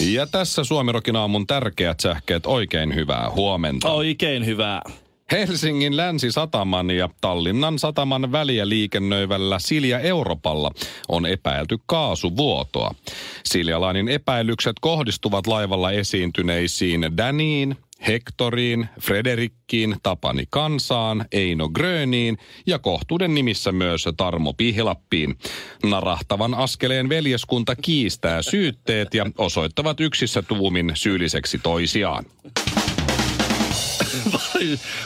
Ja tässä Suomirokin aamun tärkeät sähkeet. Oikein hyvää huomenta. Oikein hyvää. Helsingin Länsi-Sataman ja Tallinnan sataman väliä liikennöivällä Silja Europalla on epäilty kaasuvuotoa. Siljalainin epäilykset kohdistuvat laivalla esiintyneisiin Daniin, Hektoriin, Frederikkiin, Tapani Kansaan, Eino Gröniin ja kohtuuden nimissä myös Tarmo Pihlappiin. Narahtavan askeleen veljeskunta kiistää syytteet ja osoittavat yksissä tuumin syylliseksi toisiaan.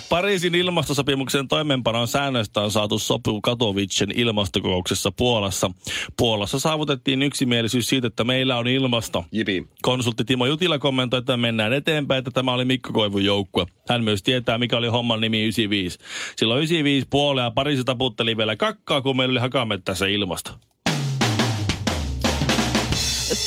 Pariisin ilmastosopimuksen toimeenpanon säännöistä on saatu sopu Katowicen ilmastokokouksessa Puolassa. Puolassa saavutettiin yksimielisyys siitä, että meillä on ilmasto. Jipi. Konsultti Timo Jutila kommentoi, että mennään eteenpäin, että tämä oli Mikko Koivun joukkue. Hän myös tietää, mikä oli homman nimi 95. Silloin 95 puolella Pariisi taputteli vielä kakkaa, kun meillä oli hakamettässä ilmasto.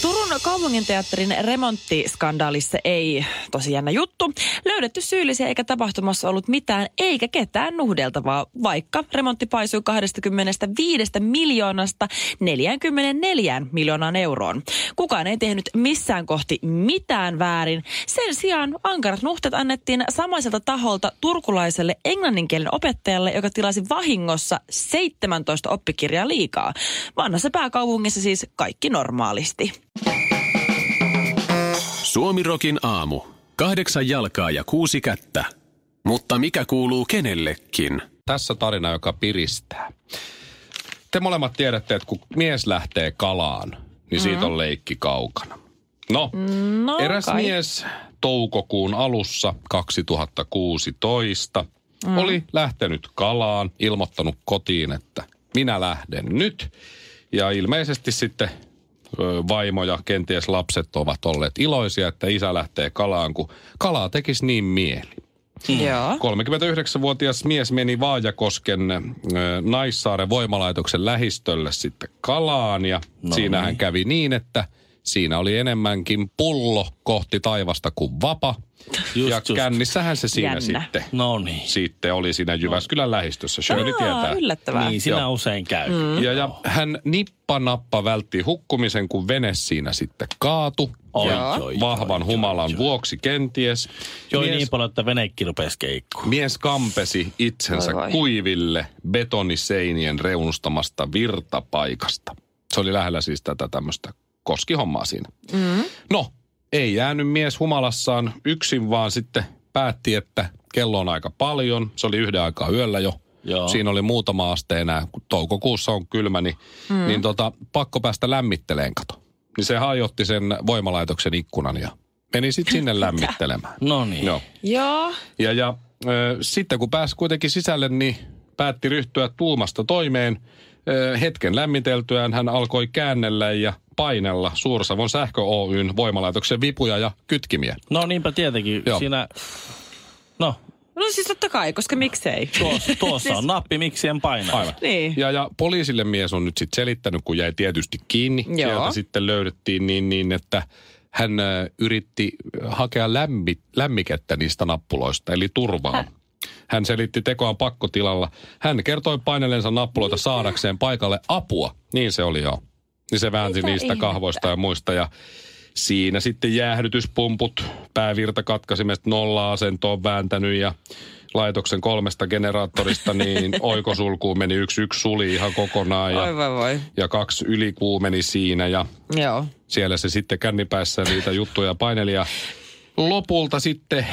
Turun kaupunginteatterin remonttiskandaalissa ei, tosi jännä juttu, löydetty syyllisiä eikä tapahtumassa ollut mitään eikä ketään nuhdeltavaa, vaikka remontti paisui 25 miljoonasta 44 miljoonaan euroon. Kukaan ei tehnyt missään kohti mitään väärin. Sen sijaan ankarat nuhtet annettiin samaiselta taholta turkulaiselle englanninkielen opettajalle, joka tilasi vahingossa 17 oppikirjaa liikaa. Vanhassa pääkaupungissa siis kaikki normaalisti. Suomirokin aamu. Kahdeksan jalkaa ja kuusi kättä. Mutta mikä kuuluu kenellekin? Tässä tarina, joka piristää. Te molemmat tiedätte, että kun mies lähtee kalaan, niin siitä on leikki kaukana. No, No, eräs kai. mies toukokuun alussa 2016 mm. oli lähtenyt kalaan, ilmoittanut kotiin, että minä lähden nyt. Ja ilmeisesti sitten vaimo ja kenties lapset ovat olleet iloisia, että isä lähtee kalaan, kun kalaa tekisi niin mieli. Joo. 39-vuotias mies meni Vaajakosken ö, Naissaaren voimalaitoksen lähistölle sitten kalaan ja no siinä hän kävi niin, että siinä oli enemmänkin pullo kohti taivasta kuin vapa. Just, ja just. kännissähän se siinä Jännä. sitten, No niin. sitten oli siinä Jyväskylän lähistössä. Shirley tietää. yllättävää. Niin, sinä Joo. usein käy. Mm. Ja, ja hän nippanappa vältti hukkumisen, kun vene siinä sitten kaatu. Oi, ja oi, vahvan oi, humalan oi, oi. vuoksi kenties. Joi mies, niin paljon, että venekin rupesi mies kampesi itsensä Voi voi. kuiville betoniseinien reunustamasta virtapaikasta. Se oli lähellä siis tätä tämmöistä koskihommaa siinä. Mm. No, ei jäänyt mies humalassaan yksin, vaan sitten päätti, että kello on aika paljon. Se oli yhden aikaa yöllä jo. Joo. Siinä oli muutama aste enää, kun toukokuussa on kylmä, niin, mm. niin tota, pakko päästä lämmitteleen kato. Niin se hajotti sen voimalaitoksen ikkunan ja meni sitten sinne lämmittelemään. No niin. Joo. Joo. Ja, ja ö, sitten kun pääsi kuitenkin sisälle, niin päätti ryhtyä tuumasta toimeen. Hetken lämmiteltyään hän alkoi käännellä ja painella Suursavon sähkö Oyn voimalaitoksen vipuja ja kytkimiä. No niinpä tietenkin. Joo. Siinä, no No siis totta kai, koska miksei. tuossa, tuossa on nappi, miksi en paina. Aivan. Niin. Ja, ja poliisille mies on nyt sitten selittänyt, kun jäi tietysti kiinni. Joo. Sieltä sitten löydettiin niin, niin että hän yritti hakea lämmi, lämmikettä niistä nappuloista, eli turvaa. Hän selitti tekoaan pakkotilalla. Hän kertoi painelensa nappuloita saadakseen paikalle apua. Niin se oli joo. Niin se väänsi Mitä niistä ihmettä? kahvoista ja muista. Ja siinä sitten jäähdytyspumput päävirtakatkasimesta nolla-asentoon vääntänyt ja laitoksen kolmesta generaattorista, niin oikosulkuun meni yksi, yksi suli ihan kokonaan Oi ja, voi voi. ja kaksi ylikuumeni siinä ja Joo. siellä se sitten kännipäissä niitä juttuja paineli ja lopulta sitten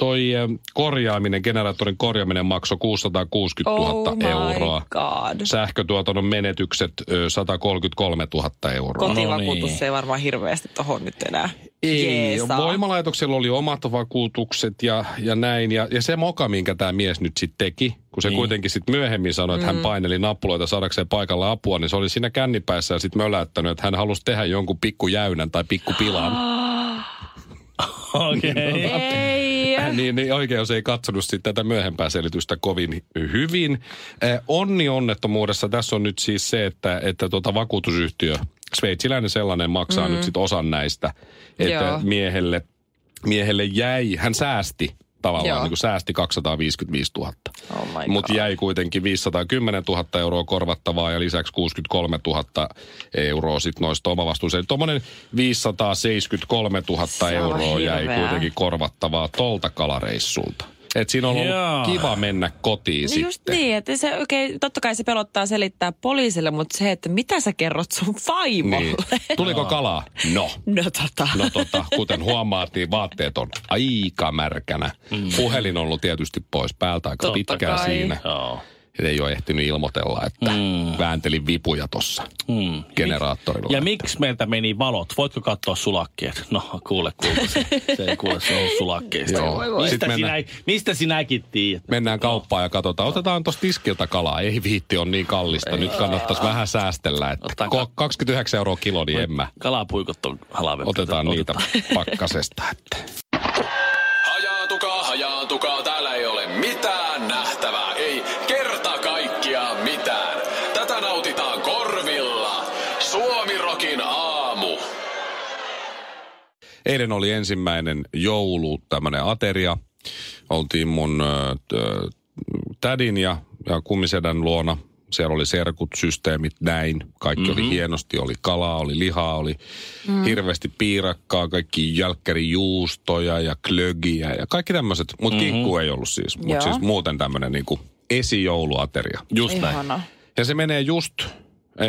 toi eh, korjaaminen, generaattorin korjaaminen maksoi 660 000 oh my euroa. god. Sähkötuotannon menetykset ö, 133 000 euroa. Kotivakuutus No niin. ei varmaan hirveästi tohon nyt enää. Ei, jeesaa. voimalaitoksella oli omat vakuutukset ja, ja näin. Ja, ja se moka, minkä tämä mies nyt sitten teki, kun se Niin. kuitenkin sitten myöhemmin sanoi, että hän paineli nappuloita saadakseen paikalla apua, niin se oli siinä kännipäissä ja sitten möläyttänyt, että hän halusi tehdä jonkun pikkujäynän tai pikkupilan. Okei. Ei. Niin, niin oikeus ei katsonut sitten tätä myöhempää selitystä kovin hyvin. Eh, onni onnettomuudessa tässä on nyt siis se, että, että tuota vakuutusyhtiö, sveitsiläinen sellainen, maksaa mm. nyt sitten osan näistä, että Joo. miehelle, miehelle jäi, hän säästi tavallaan, Joo. niin kuin säästi 255 000. Oh Mutta jäi kuitenkin 510 000 euroa korvattavaa ja lisäksi 63 000 euroa sitten noista omavastuuseen. Tuommoinen 573 000 Se on euroa jäi kuitenkin korvattavaa tolta kalareissulta. Et siinä on ollut Jaa. kiva mennä kotiin Niin just sitten. niin, että se okay, totta kai se pelottaa selittää poliisille, mutta se, että mitä sä kerrot sun vaimolle. Niin. Tuliko kalaa? No. No tota. No tota, kuten huomaat, niin vaatteet on aika märkänä. Mm. Puhelin on ollut tietysti pois päältä aika Totta pitkään kai. siinä. Joo. Ei ole ehtinyt ilmoitella, että mm. vääntelin vipuja tuossa Mm. generaattorilla. Ja miksi meiltä meni valot? Voitko katsoa sulakkeet? No, kuule, kuule. Se, se ei kuule, se on sulakkeista. Joo. Voi voi. Mistä, Sitten sinä, mistä sinäkin tiedät? Mennään kauppaan ja katsotaan, otetaan tuosta tiskiltä kalaa. Ei viitti, on niin kallista. Nyt kannattaisi vähän säästellä. Että ko- 29 euroa kilo, niin en mä. Kalapuikot on halvempi. Otetaan niitä pakkasesta. Että. Eilen oli ensimmäinen joulu, tämmöinen ateria. Oltiin mun t- tädin ja, ja kummisedän luona. Siellä oli serkut, systeemit, näin. Kaikki mm-hmm. oli hienosti, oli kalaa, oli lihaa, oli mm. hirveästi piirakkaa, kaikki jälkkärijuustoja ja klögiä ja kaikki tämmöiset. Mutta mm-hmm. kinkku ei ollut siis. Mutta siis muuten tämmöinen niinku esijouluateria. Just näin. Ihana. Ja se menee just,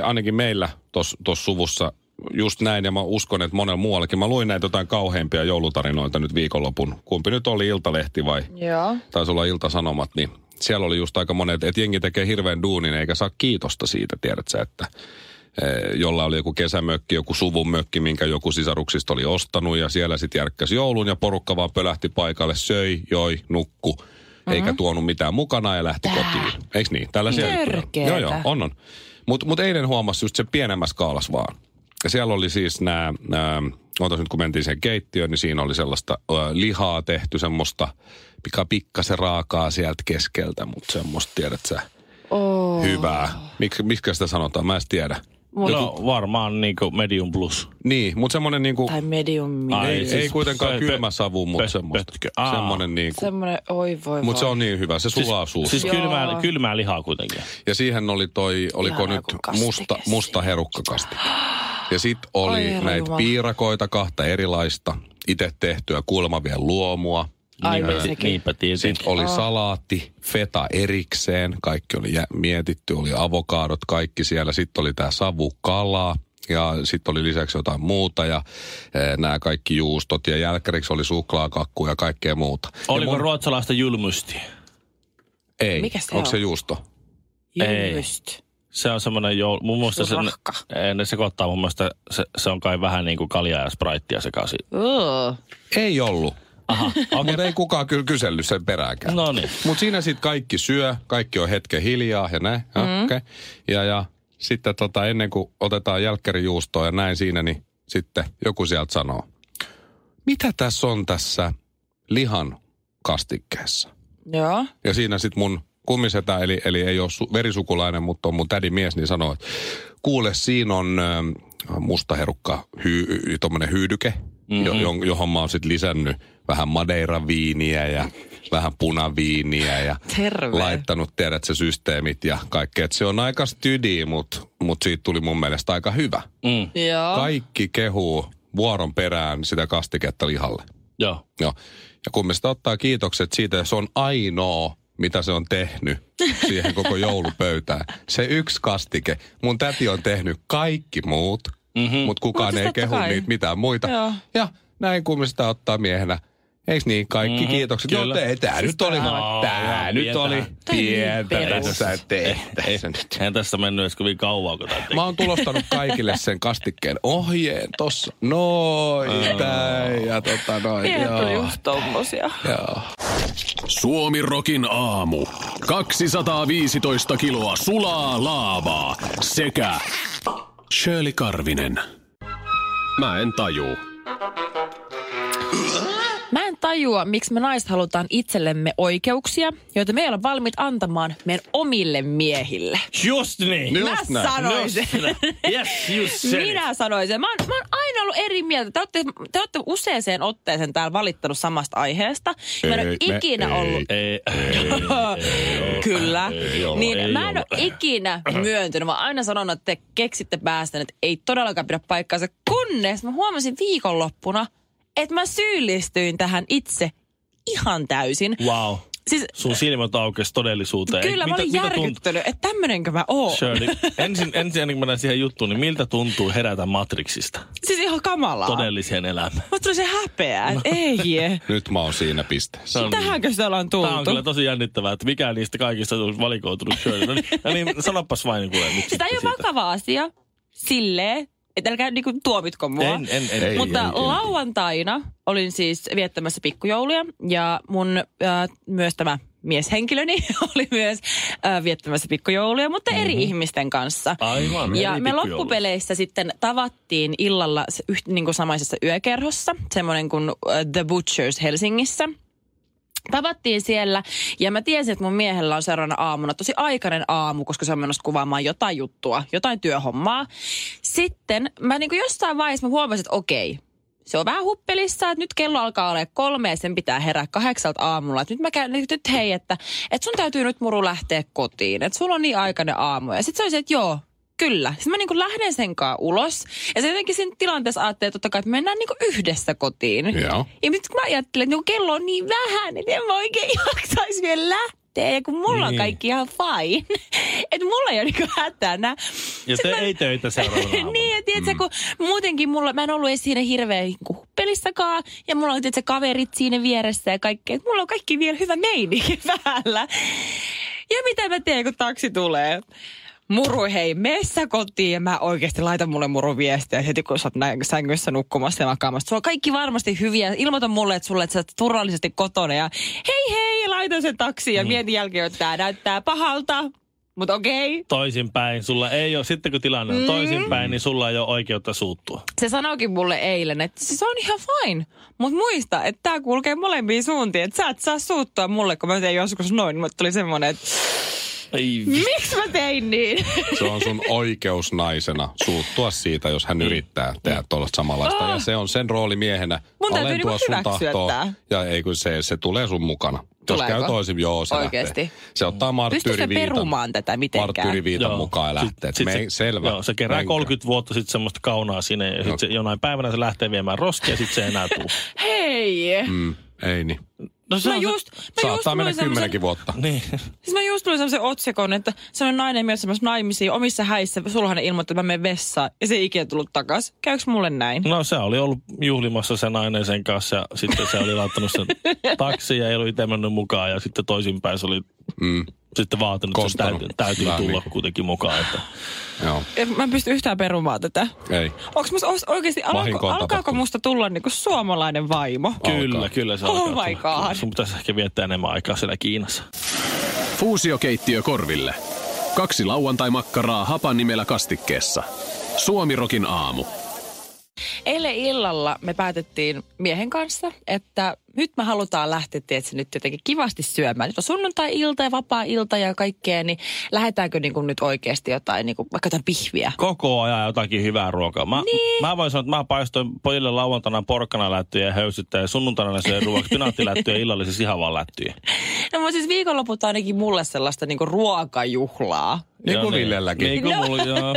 ainakin meillä tuossa suvussa, just näin, ja mä uskon, että monella muuallakin. Mä luin näitä jotain kauheimpia joulutarinoita nyt viikonlopun. Kumpi nyt oli Iltalehti vai Joo. taisi olla Iltasanomat, niin siellä oli just aika monet, että jengi tekee hirveän duunin eikä saa kiitosta siitä, tiedät sä, että eh, jolla oli joku kesämökki, joku suvun mökki, minkä joku sisaruksista oli ostanut ja siellä sitten järkkäsi joulun ja porukka vaan pölähti paikalle, söi, joi, nukku, mm-hmm. eikä tuonut mitään mukana ja lähti Tää. kotiin. Eiks niin? Tällaisia. Joo, joo, on, on. Mutta mut eilen huomasi just se pienemmässä skaalas vaan. Ja siellä oli siis nämä, ootas nyt kun mentiin siihen keittiöön, niin siinä oli sellaista ö, lihaa tehty, semmoista pika pikkasen raakaa sieltä keskeltä, mutta semmoista, tiedät sä, Oh. hyvää. Mik, miksi sitä sanotaan, mä en tiedä. No varmaan niinku medium plus. Niin, mutta semmoinen niinku, Tai medium. Ai, ei, siis ei kuitenkaan pö- kylmä savu, mutta semmoista. pötkö. Semmoinen niinku, Semmoinen, oi voi mutta se on niin hyvä, se sulaa Siis, suussa. siis kylmää, kylmää lihaa kuitenkin. Ja siihen oli toi, oliko Ihanaa, nyt musta, musta herukkakastike. Ja sit oli Oi, herra näitä jumala. piirakoita, kahta erilaista, itse tehtyä kuulemma vielä luomua. Ai, niinpä, sekin. niinpä tietenkin. Sitten oli salaatti, feta erikseen, kaikki oli jä- mietitty, oli avokadot, kaikki siellä. Sitten oli tämä savukala ja sitten oli lisäksi jotain muuta ja e, nämä kaikki juustot ja jälkkäriksi oli suklaakakku ja kaikkea muuta. Oliko mun- ruotsalaista julmusti? Ei, Mikä se onko on? se juusto? Ei. Se on semmoinen jo, mun mielestä se, ei, ne sekoittaa mun mielestä, se, se on kai vähän niin kuin kaljaa ja spraittia sekaisin. Uh. Ei ollut. Aha, Okay. Mutta ei kukaan kyllä kysellyt sen peräänkään. No niin. Mutta siinä sitten kaikki syö, kaikki on hetken hiljaa ja näin. Ja, mm. okay. ja, ja sitten tota, ennen kuin otetaan jälkkärijuustoa ja näin siinä, niin sitten joku sieltä sanoo, mitä tässä on tässä lihan kastikkeessa? Joo. Ja siinä sitten mun kummisetä, eli, eli ei ole su- verisukulainen, mutta on mun tädin mies, niin sanoo, että kuule, siinä on ö, mustaherukka, hy, tommonen hyydyke, mm-hmm. jo, jo, johon mä oon sitten lisännyt vähän madeiraviiniä ja vähän punaviiniä ja Terve. laittanut, tiedät se systeemit ja kaikkea. Et se on aika stydi, mutta mut siitä tuli mun mielestä aika hyvä. Mm, Joo. Kaikki kehuu vuoron perään sitä kastiketta lihalle. joo. Joo. Ja kun me sitä ottaa kiitokset siitä, että se on ainoa, mitä se on tehnyt siihen koko joulupöytään. Se yksi kastike. Mun täti on tehnyt kaikki muut, mm-hmm. mutta kukaan Mutta ei kehu kai. niitä mitään muita. Joo. Ja näin sitä ottaa miehenä, Eiks niin? Kaikki Mhm, kiitokset. kyllä. Joo, tää nyt oli, No, tää nyt pientä. oli niin pientä perus. tässä nyt. Eihän tässä mennyt edes kovin kauan, kun tämä Mä oon tulostanut kaikille sen kastikkeen ohjeen tossa. Noin, näin ja tota noin. Joo. just tommosia. Joo. Suomi Rokin aamu. 215 kiloa sulaa laavaa sekä Shirley Karvinen. Mä en tajuu. Tajua, miksi me naiset halutaan itsellemme oikeuksia, joita me ei ole valmiit antamaan meidän omille miehille. Just niin. Just Mä näin. sanoisin. Just näin. Yes, you said it. Minä sanoisin. Mä oon, mä oon aina ollut eri mieltä. Te olette, te olette useaseen otteeseen täällä valittanut samasta aiheesta. Mä en ole Ei, me- ikinä ei. ollut... Ei, ei, Kyllä. ei olla, niin ei mä en ole ikinä myöntynyt. Mä oon aina sanonut, että te keksitte päästä, että ei todellakaan pidä paikkaansa. Kunnes mä huomasin viikonloppuna, että mä syyllistyin tähän itse ihan täysin. Wow. Siis Sun silmät aukesi todellisuuteen. kyllä mä Mitä- olin mitä tunt- järkyttynyt, että tämmönenkö mä oon. Shirley, ensin, ensin ennen kuin mennään siihen juttuun, niin miltä tuntuu herätä Matrixista Siis ihan kamalaa. todelliseen elämään? Mä tuli se häpeä, että ei. Nyt mä oon siinä pisteessä. No niin. Tähänkö se ollaan tultu? Tämä on kyllä tosi jännittävää, että mikä niistä kaikista olisi valikoitunut Shirley. No niin, no niin sanopas vain kuule Sitä ei ole vakava asia silleen, että älkää niinku tuomitko mua. En, en, en. Ei, Mutta ei, ei. lauantaina olin siis viettämässä pikkujouluja ja mun äh, myös tämä mieshenkilöni oli myös äh, viettämässä pikkujouluja, mutta eri Mhm. ihmisten kanssa. Aivan, Ja me loppupeleissä sitten tavattiin illalla yht, niin kuin samaisessa yökerhossa, semmoinen kuin äh, The Butchers Helsingissä. Tavattiin siellä ja mä tiesin, että mun miehellä on seuraavana aamuna tosi aikainen aamu, koska se on menossa kuvaamaan jotain juttua, jotain työhommaa. Sitten mä niin kuin jossain vaiheessa mä huomasin, että okei, se on vähän huppelissa, että nyt kello alkaa olla kolme ja sen pitää herää kahdeksalta aamulla. Että nyt mä käyn, nyt hei, että, että sun täytyy nyt muru lähteä kotiin, että sulla on niin aikainen aamu. Ja sitten se oli se, että joo, Kyllä. Sitten mä niin lähden sen kanssa ulos. Ja se jotenkin siinä tilanteessa ajattelin, että totta kai, että mennään niin yhdessä kotiin. Joo. Ja nyt kun mä ajattelen, että no kello on niin vähän, että en mä oikein jaksaisi vielä lähteä. Ja kun mulla on Niin. kaikki ihan fine. että mulla ei ole niin hätänä. Ja te ei töitä seuraavana niin, ja tiedätkö, kun muutenkin mulla, mä en ollut edes siinä hirveän niinku pelissakaan, ja mulla on tiedätkö, kaverit siinä vieressä ja kaikkea. että Mulla on kaikki vielä hyvä meininki päällä. Ja mitä mä teen, kun taksi tulee? Muru, hei, messä kotiin. Ja mä oikeasti laitan mulle muru viestiä heti, kun sä oot näin sängyssä nukkumassa ja makaamassa. Sulla on kaikki varmasti hyviä. Ilmoita mulle, että sulle, että sä oot turvallisesti kotona. Ja hei, hei, ja laitan sen taksiin. Ja mietin jälkeen, että tää näyttää pahalta. Mutta okei. Toisinpäin, sulla ei ole, sitten kun tilanne on toisinpäin, niin sulla ei ole oikeutta suuttua. Se sanoikin mulle eilen, että se on ihan fine. Mutta muista, että tämä kulkee molempiin suuntiin. Että sä et saa suuttua mulle, kun mä tein joskus noin. Mutta tuli semmoinen, että Ei miksi mä tein niin? Se on sun oikeus naisena suuttua siitä, jos hän yrittää tehdä tuollaista samanlaista. Ja se on sen rooli miehenä. Mun täytyy alentua niinku sun hyväksyä tahtoa. tää. Ja ei kun se, se tulee sun mukana. Tuleeko? Jos käy toisin, joo, se Oikeesti? lähtee. Se ottaa marttyyriviitan. perumaan tätä mitenkään? Marttyyriviitan mukaan ja lähtee. Sit- sit Me, se, selvä. Joo, se kerää Menkää. 30 vuotta sitten semmoista kaunaa sinne ja No. sitten se jonain päivänä se lähtee viemään roskia ja sitten se ei enää tuu. Hei! Mm, ei niin. No se Mä on se- just, mä just Saattaa mennä luin semmosen- kymmenenkin vuotta. Niin. Siis mä just luin semmoisen otsikon, että semmoinen nainen myös semmoisen naimisiin omissa häissä. Sulhanen ilmoitti, että mä menen vessaan ja se ei ikinä tullut takas. Käykö mulle näin? No se oli ollut juhlimassa sen nainen sen kanssa ja sitten se oli laittanut sen taksi ja ei ollut itse mennyt mukaan ja sitten toisinpäin se oli Mm, sitten vaatinut, että täytyy, täytyy Vähän tulla niin. kuitenkin mukaan. Että. joo, Mä en pysty yhtään perumaan tätä. ei. Onko musta oikeasti, alko, alkaako tapahtunut. musta tulla niinku suomalainen vaimo? Kyllä, kyllä se Oh alkaa my tulla. God. Sun pitäisi ehkä viettää enemmän aikaa siellä Kiinassa. Fuusiokeittiö korville. Kaksi lauantai-makkaraa hapan nimellä kastikkeessa. Suomirokin aamu. Eilen illalla me päätettiin miehen kanssa, että nyt me halutaan lähteä tietysti nyt jotenkin kivasti syömään. Nyt on sunnuntai-ilta ja vapaa-ilta ja kaikkea, niin lähdetäänkö niin kuin nyt oikeasti jotain, niin kuin vaikka jotain pihviä? Koko ajan jotakin hyvää ruokaa. Mä, niin. mä voin sanoa, että mä paistoin pojille lauantaina porkkanalättyjä ja höysyttä ja sunnuntaina ne söi ruoaksi pinaattilättyjä ja illalla siis ihan vaan lättyjä. No mutta siis viikonloput on ainakin mulle sellaista niin kuin ruokajuhlaa. Niin Joo, kuin Villelläkin. Niin kuin mulla, joo.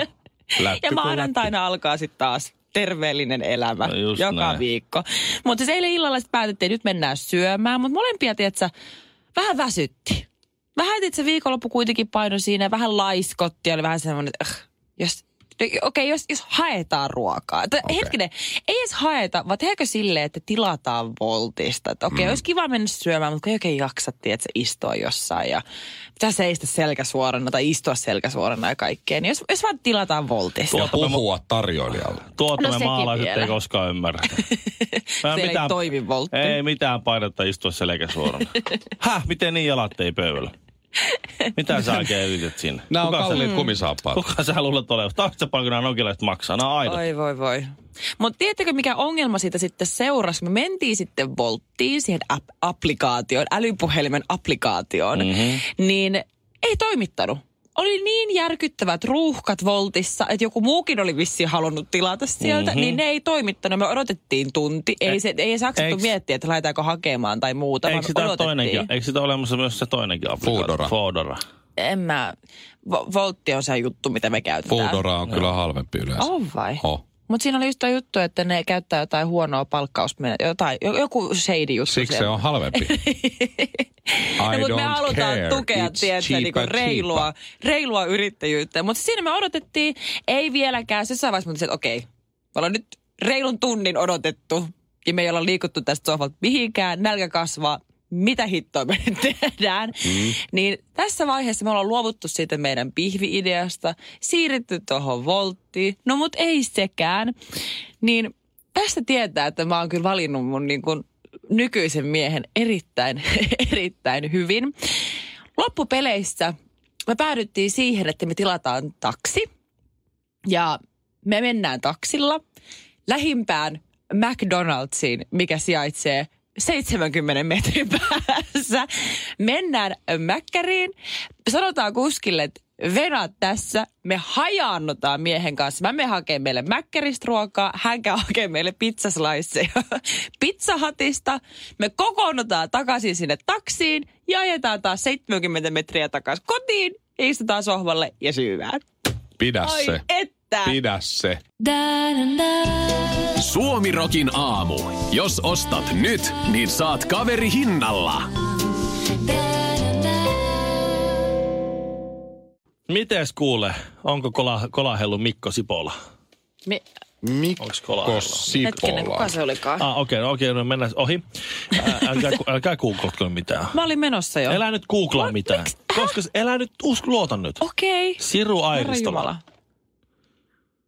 Lätty Ja maanantaina alkaa sitten taas terveellinen elämä No joka näin. viikko. Mutta siis eilen illalla sitten päätettiin, että nyt mennään syömään. Mutta molempia, tiedätkö, vähän väsytti. Vähän, että se viikonloppu kuitenkin paino siinä, vähän laiskotti, oli vähän semmoinen, että äh, jos Okei, okay, jos, jos haetaan ruokaa. Okay. Okei. Hetkinen, ei edes haeta, vaan tehdäänkö silleen, että tilataan voltista. Että okei, okay, mm. olisi kiva mennä syömään, mutta kun ei oikein jaksa, että istua jossain ja pitää seistä selkäsuorana tai istua selkäsuorana ja kaikkea. Niin jos, jos vaan tilataan voltista. Ja puhua tarjoilijalle. Tuota No me maalaiset vielä. ei koskaan ymmärrä. Mä ei toimi voltti. Ei mitään painetta istua selkä suorana. Häh, miten niin jalat ei pöydällä? Mitä sä oikein yrität sinne? Nämä on Kuka sä- kalliit kumisaappaat. Kuka sä luulet olevan? Tahtsa paljon nämä nokilaiset maksaa? Nämä on aidot. Oi voi voi. Mutta tiedättekö mikä ongelma siitä sitten seurasi? Me mentiin sitten Volttiin, siihen ap- applikaatioon, älypuhelimen applikaatioon, mm-hmm. niin ei toimittanut. Oli niin järkyttävät ruuhkat Voltissa, että joku muukin oli vissiin halunnut tilata sieltä, mm-hmm. niin ne ei toimittanut. Me odotettiin tunti. Ei, se, ei saksattu eiks- miettiä, että laitetaanko hakemaan tai muuta, Eikö vaan sitä, odotettiin. toinenkin, eikö sitä olemassa myös se toinenkin applikaatio? Foodora. Foodora. En mä, Vo- Voltti on se juttu, mitä me käytetään. Foodora on kyllä halvempi yleensä. On vai? Oh. Mutta siinä oli just tuo juttu, että ne käyttää jotain huonoa palkkausmenetelmää, jotain, jo- joku shady juttu. Siksi se siellä. on halvempi. No, mutta me halutaan care. tukea, cheaper, niinku reilua, reilua yrittäjyyttä. Mutta siinä me odotettiin, ei vieläkään. Se jossain vaiheessa että okei, me ollaan nyt reilun tunnin odotettu ja me ei olla liikuttu tästä sohvalta mihinkään, nälkä kasvaa, mitä hittoa me nyt tehdään. Mm. Niin tässä vaiheessa me ollaan luovuttu siitä meidän pihvi-ideasta, siirrytty tuohon volttiin, no mut ei sekään. Niin tästä tietää, että mä oon kyllä valinnut mun niin kuin nykyisen miehen erittäin, erittäin hyvin. Loppupeleissä me päädyttiin siihen, että me tilataan taksi ja me mennään taksilla lähimpään McDonald'siin, mikä sijaitsee 70 metrin päässä. Mennään Mäkkäriin, sanotaan kuskille, että venat tässä, me hajaannutaan miehen kanssa. Mä menen hakemaan meille Mäkkäristä ruokaa, hän käy hakemaan meille pizzasliceja pizzahatista. Me kokoonnutaan takaisin sinne taksiin ja ajetaan taas 70 metriä takaisin kotiin, istutaan sohvalle ja syödään. Pidä Ai se. Että! Pidä se. Suomirokin aamu. Jos ostat nyt, niin saat kaveri hinnalla. Mites kuule, onko kola, kolahellu Mikko Sipola? Me, Mikko kola- hetkinen, kuka se olikaan? Ah, okei, okay, okei, okay, no mennään ohi. Ää, älkää, älkää googlatko mitään. Mä olin menossa jo. Elää nyt googlaa mitään. miksi- Koska elää nyt, usko, luota nyt. Okei. Siru Herra Airistola.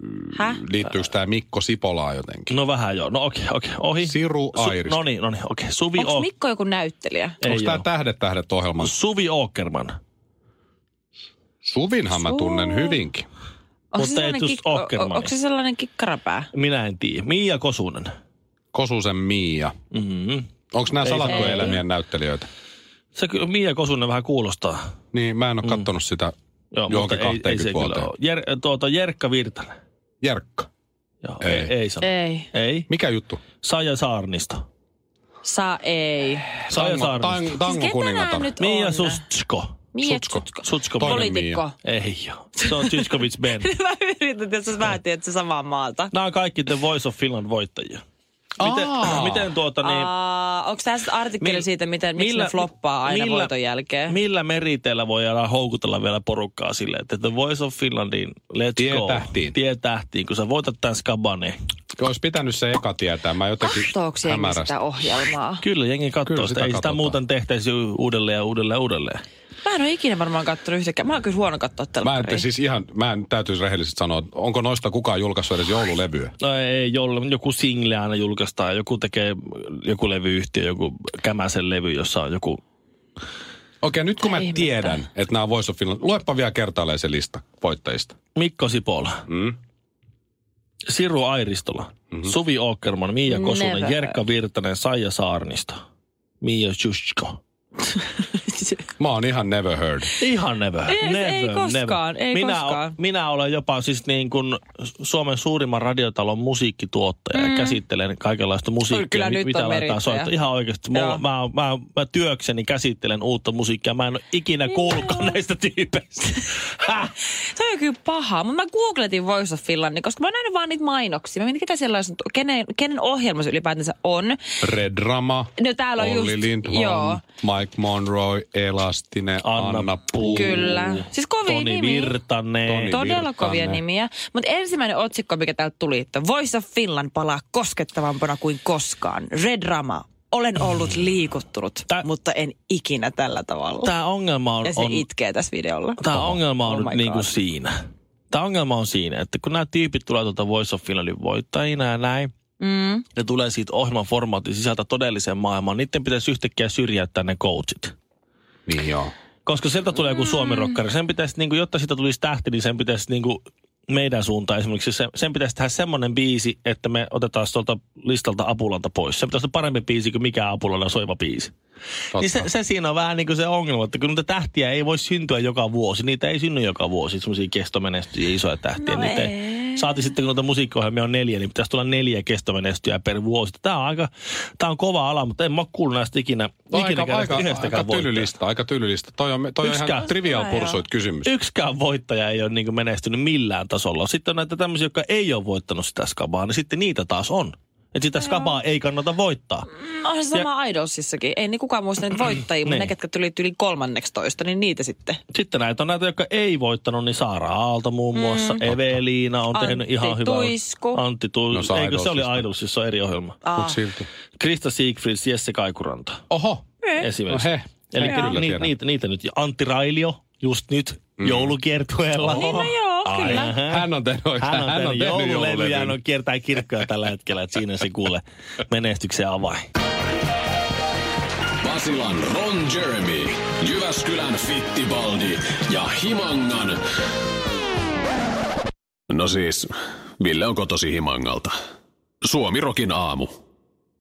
Jumala. Häh? Liittyykö tämä Mikko Sipolaa jotenkin? No vähän joo. No okei, okay, okei. Okay. Ohi. Siru Airisto. No niin, no niin. Okei. Okay. Suvi Onko o- Mikko joku näyttelijä? Ei Onko tämä. Tähdet tähdet ohjelma? Suvi Åkerman. Suvinhan mä tunnen hyvinkin. Onko Mutta ei just Åkermania. onko se sellainen kikkarapää? Minä en tiedä. Mia Kosunen. Kosusen Miia. Mm-hmm. Onko nämä salattujen elämien näyttelijöitä? Se kyllä Mia Kosunen vähän kuulostaa. Niin, mä en ole kattonut sitä Joo, johonkin mutta ei, ei se 20 kyllä vuoteen. ole. Jer, tuota, Jerkka Virtanen. Jerkka. Joo, Ei. ei, ei sano. Ei. Ei. Mikä juttu? Saija Saarnisto. Saa ei. Saija Tango, Saarnisto. tang, Siis tango ketä kuningatar. nää nyt Mia on? Sustsko. Mia Sutsko. Sutsko. Sutsko. Poliitikko. Ei joo. Se on Zyskovic Ben. Mä yritän, että sä vähän tiedät, että se samaa maalta. Nämä on kaikki The Voice of Finland voittajia. Miten, Aa. miten tuota niin... Aa, onko tässä artikkeli Mill- siitä, miten, miksi millä- ne floppaa aina millä- voiton jälkeen? Millä meriteillä voidaan houkutella vielä porukkaa silleen, että The Voice of Finlandin, let's Tie go. tähtiin. Tie tähtiin. Kun sä voitat tämän skaban, niin Olisi pitänyt se eka tietää. Mä jotenkin hämärästi. sitä ohjelmaa? kyllä jengi katsoo Kyllä sitä. sitä Ei sitä katsotaan. muuten tehtäisi uudelleen ja uudelleen ja uudelleen. Mä en ole ikinä varmaan kattonut yhtäkään. Mä oon kyllä huono katsoa Mä telkkaria. en, siis ihan, mä en täytyisi rehellisesti sanoa, että onko noista kukaan julkaissut edes joululevyä? No ei, jolle, joku single aina julkaistaan, joku tekee joku levyyhtiö, joku kämäsen levy, jossa on joku... Okei, nyt kun mä Ihmettä. tiedän, että nämä on Voice of Finland, luepa vielä kertaalleen se lista voittajista. Mikko Sipola, Mm? Siru Airistola, mm-hmm. Suvi Åkerman, Mia Kosunen, Never Jerkka Virtanen, Saija Saarnisto, Mia Jusko. Mä oon ihan never heard. Ihan never. Ei- never, ei koskaan, ei minä, koskaan. O, minä olen jopa siis niin kuin Suomen suurimman radiotalon musiikkituottaja mm. ja käsittelen kaikenlaista musiikkia, Kyllä mit- nyt mitä on merittäjä. soittaa. Ihan oikeasti. Mulla, mä, mä, mä, työkseni käsittelen uutta musiikkia. Mä en ole ikinä kuullutkaan näistä tyypeistä. Se on kyllä paha, mutta mä googletin Voice of Finlandin, koska mä oon nähnyt vaan niitä mainoksia. Mä mietin, ketä sellaisen, kenen, kenen ohjelma se ylipäätänsä on. Red Rama, No täällä on Olli just, Lindholm, joo. Mike Monroe, Elastinen, Anna, Anna Puu. Kyllä. Siis kovia Toni nimiä. Virtanen. Toni Todella Virtanen. kovia nimiä. Mutta ensimmäinen otsikko, mikä täältä tuli, että Voice of Finland palaa koskettavampana kuin koskaan. Red Rama. Olen ollut liikuttunut, Tää- mutta en ikinä tällä tavalla. Tämä ongelma on... ja se on itkee tässä videolla. Tämä ongelma on Oh nyt niinku siinä. Tämä ongelma on siinä, että kun nämä tyypit tulee tuolta Voice of Finlandin voittajina ja näin, Mm. ne tulee siitä ohjelman formaatin sisältä todelliseen maailmaan, niiden pitäisi yhtäkkiä syrjäyttää ne coachit. Niin joo. Koska sieltä tulee joku suomirokkari. Sen pitäisi, niin kuin, jotta siitä tulisi tähti, niin sen pitäisi niin kuin, meidän suuntaan esimerkiksi, se, sen pitäisi tehdä semmoinen biisi, että me otetaan tuolta listalta Apulalta pois. Se pitäisi olla parempi biisi kuin mikään Apulalla soiva biisi. Totta. Niin se, se, siinä on vähän niin kuin se ongelma, että kun niitä tähtiä ei voi syntyä joka vuosi. Niitä ei synny joka vuosi, semmoisia kestomenestyjiä, isoja tähtiä. No niitä ei. Saati sitten, kun noita musiikkiohjelmia on neljä, niin pitäisi tulla neljä kestomenestyjää per vuosi. Tämä on aika, tämä on kova ala, mutta en mä ole kuullut näistä ikinä, No, ikinä aika, aika, aika tylylistä, aika tylylistä. Toi on, toi on ihan Yksikään. trivial pursuit kysymys. yksikään voittaja ei ole niin menestynyt millään tasolla. Sitten on näitä tämmöisiä, jotka ei ole voittanut sitä skabaa, niin sitten niitä taas on. Että sitä skabaa ei kannata voittaa. No, onhan se sama Idolsissakin. Ei niin kukaan muista niitä voittajia, mutta Niin. ne, ketkä tuli yli kolmanneksi toista, niin niitä sitten. Sitten näitä on näitä, jotka ei voittanut, niin Saara Aalto muun muassa. Mm. Eveliina on Antti tehnyt ihan hyvää. Tuisku. Antti Tuisku. No, se on Eikö se oli. Idolsissa, on eri ohjelma. Ah. Mut silti. Krista Siegfrieds, Jesse Kaikuranta. Oho. Esimerkiksi. No he. Eli He ni, niitä, niitä nyt. Ja Antti Railio, just nyt, mm. joulukiertueella. Niin, no joo, kyllä. Ai, Hän on tehnyt, Hän on tehnyt joululevyjä, joululevyn. hän on kiertää kirkkoja tällä hetkellä, että siinä se kuule menestyksen avain. Basilan Ron Jeremy, Jyväskylän Fittibaldi ja Himangan... No siis, Ville on kotosi Himangalta. Suomirokin aamu.